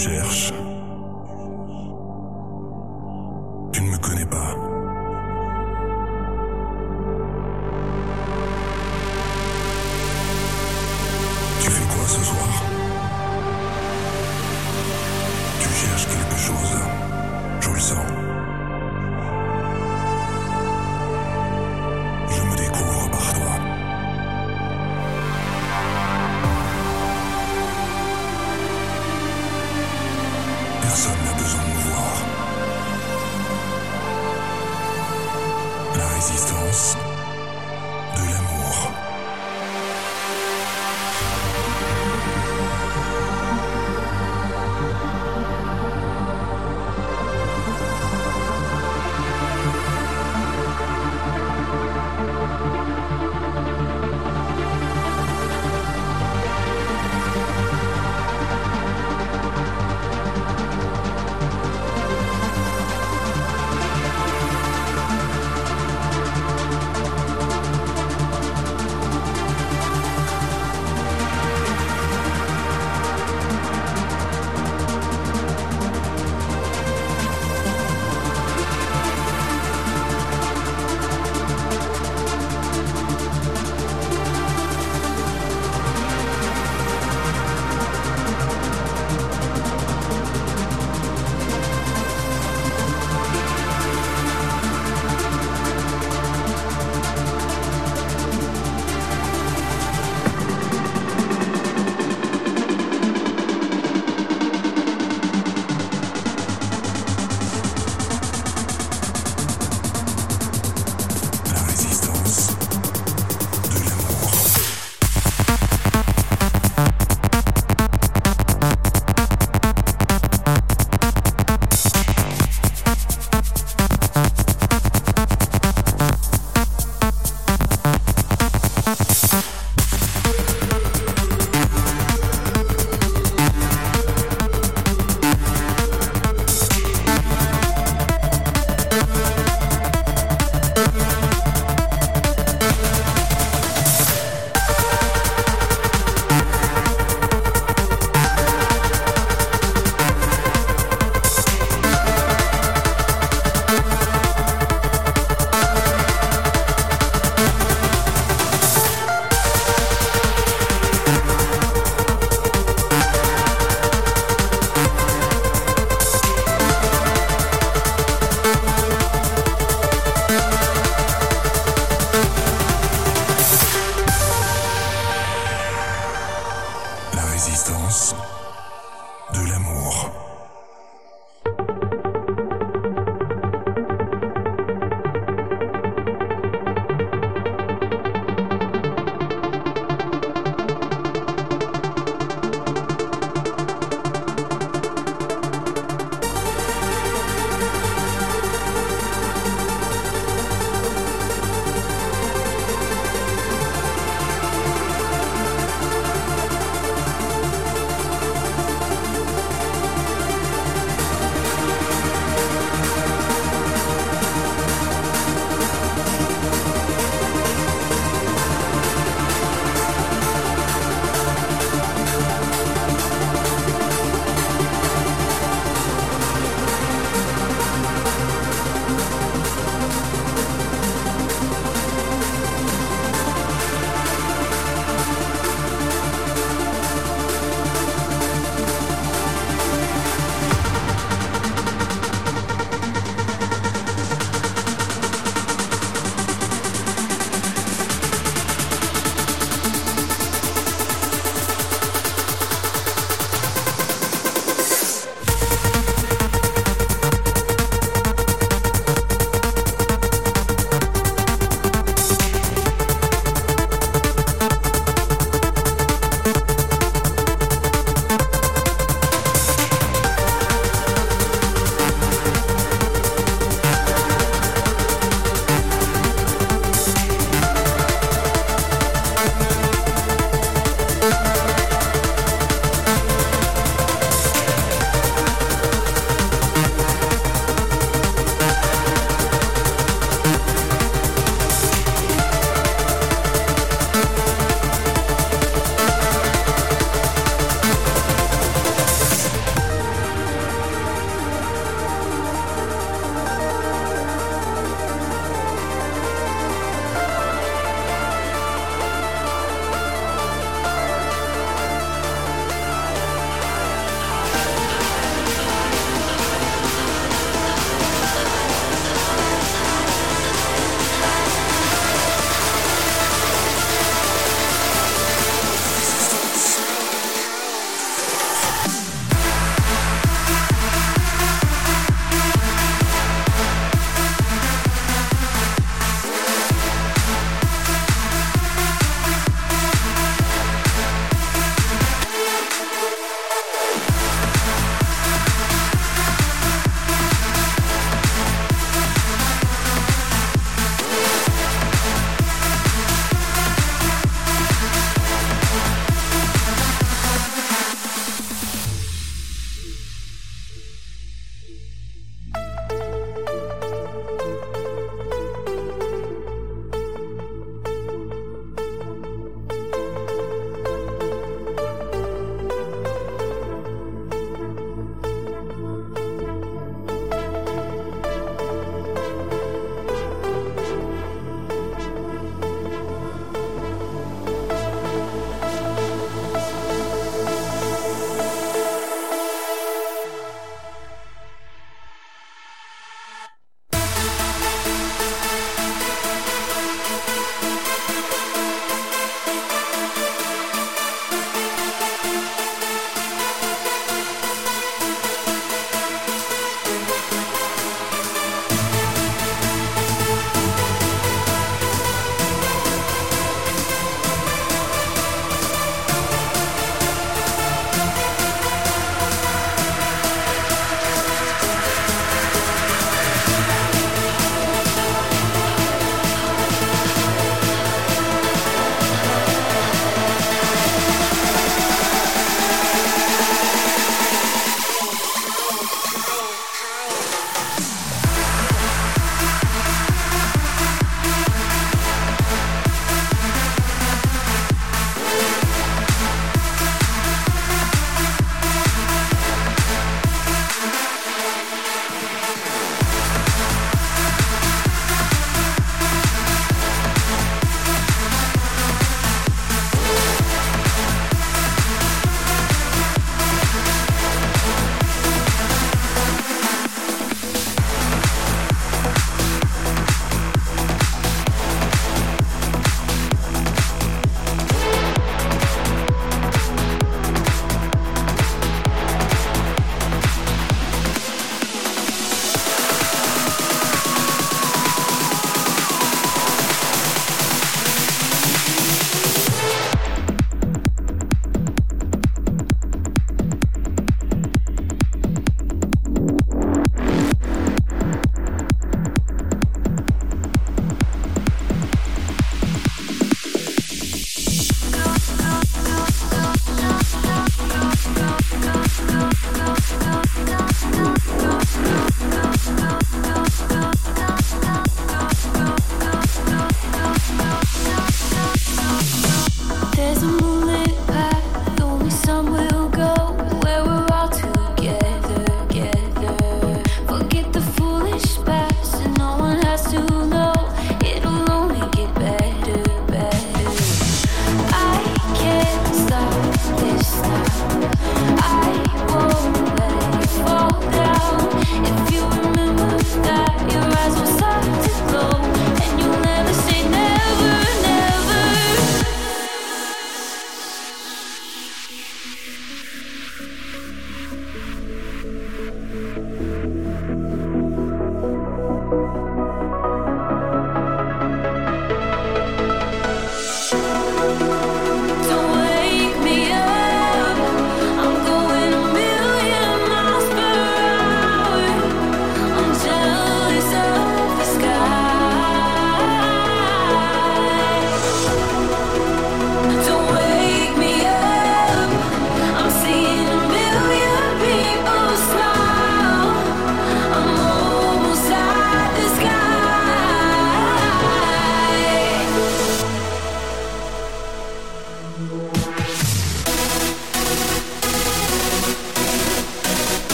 cherches.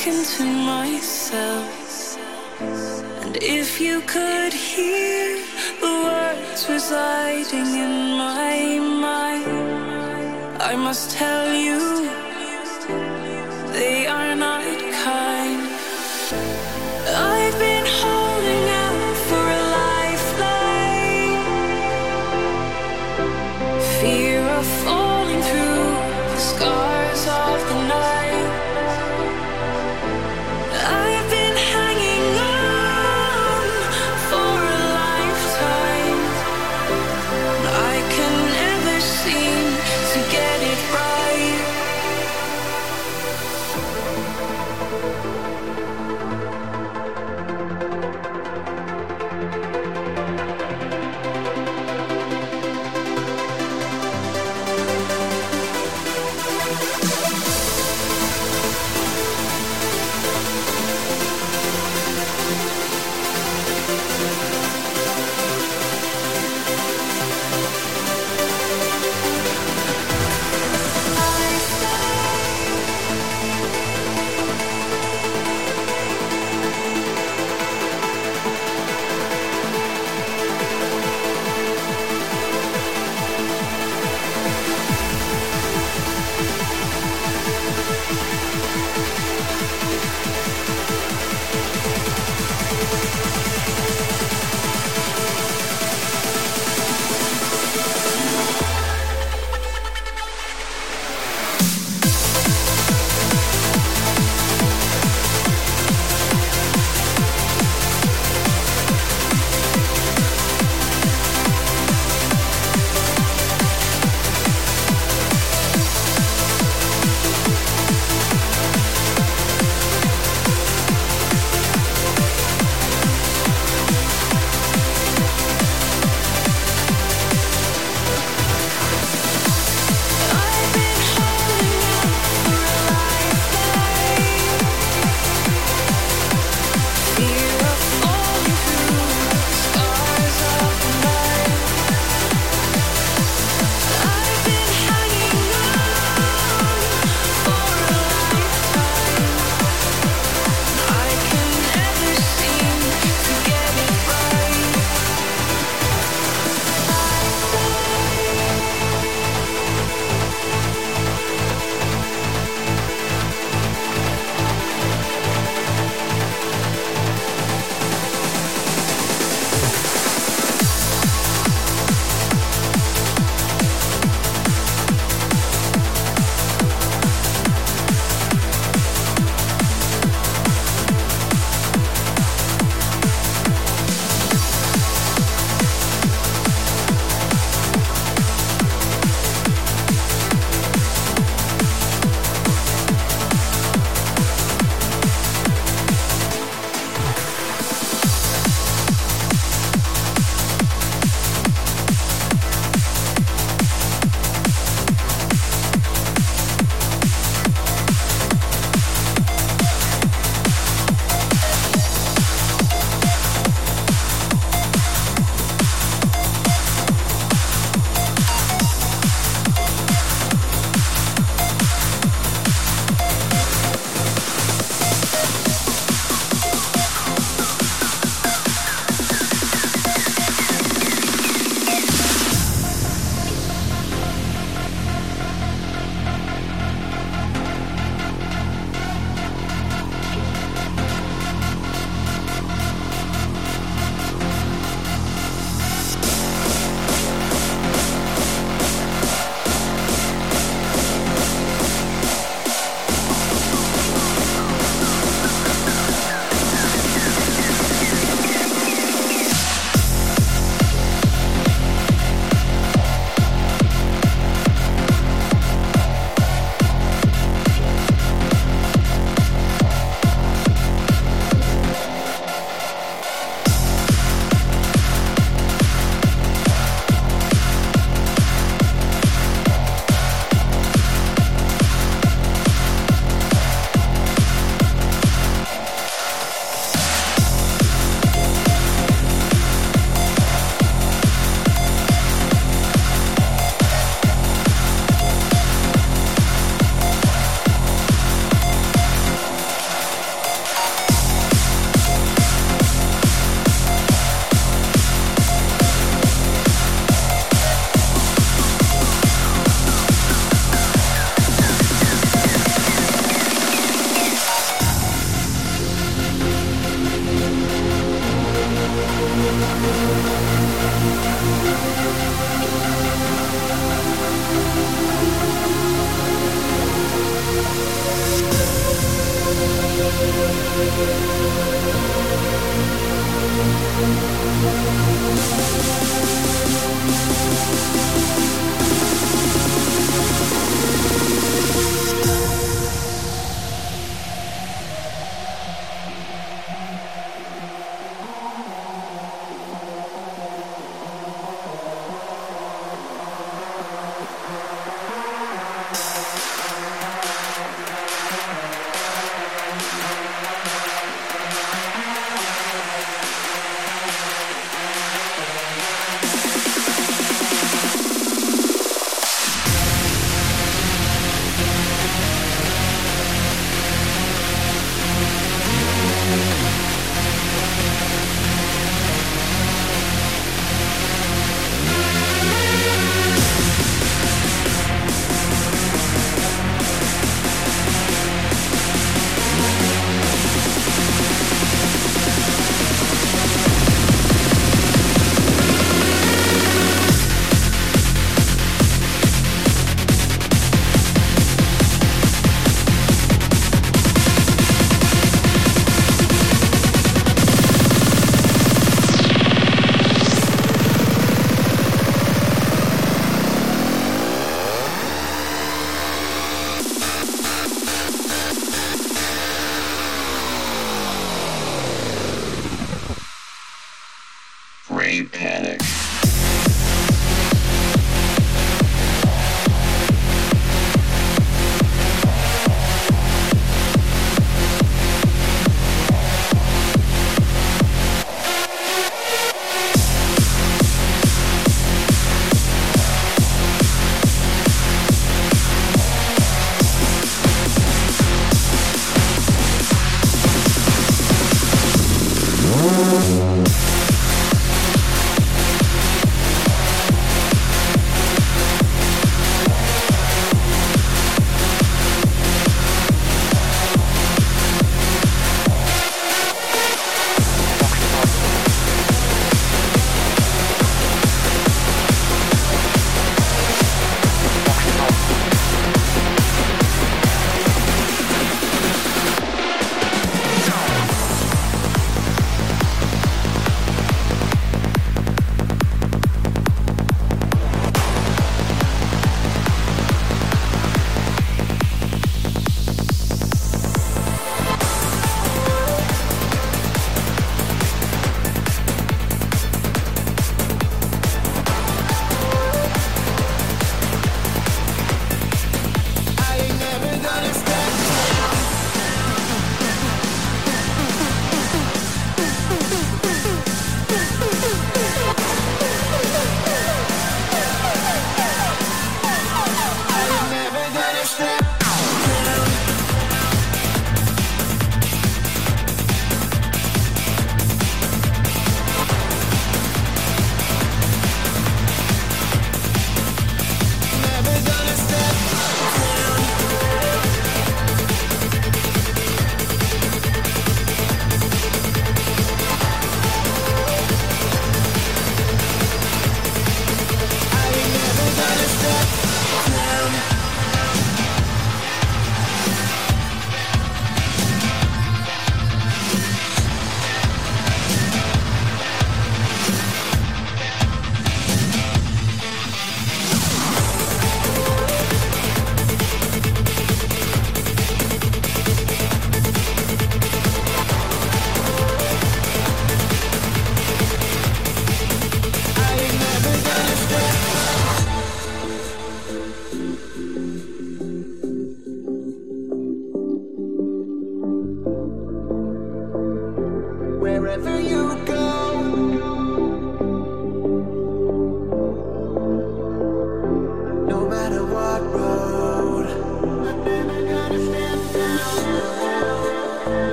Sink into myself.